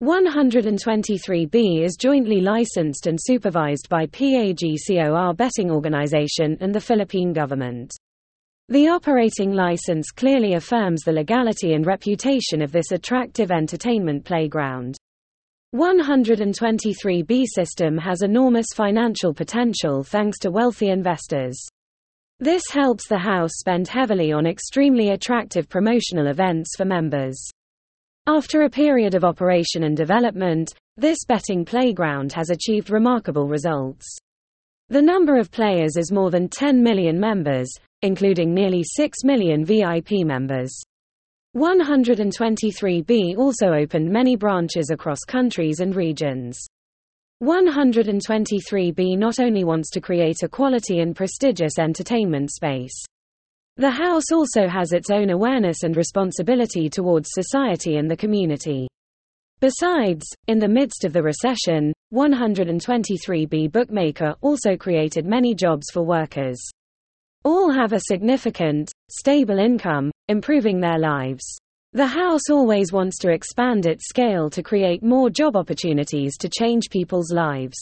123B is jointly licensed and supervised by PAGCOR betting organization and the Philippine government. The operating license clearly affirms the legality and reputation of this attractive entertainment playground. 123B system has enormous financial potential thanks to wealthy investors. This helps the house spend heavily on extremely attractive promotional events for members. After a period of operation and development, this betting playground has achieved remarkable results. The number of players is more than 10 million members, including nearly 6 million VIP members. 123B also opened many branches across countries and regions. 123B not only wants to create a quality and prestigious entertainment space. The House also has its own awareness and responsibility towards society and the community. Besides, in the midst of the recession, 123B Bookmaker also created many jobs for workers. All have a significant, stable income, improving their lives. The House always wants to expand its scale to create more job opportunities to change people's lives.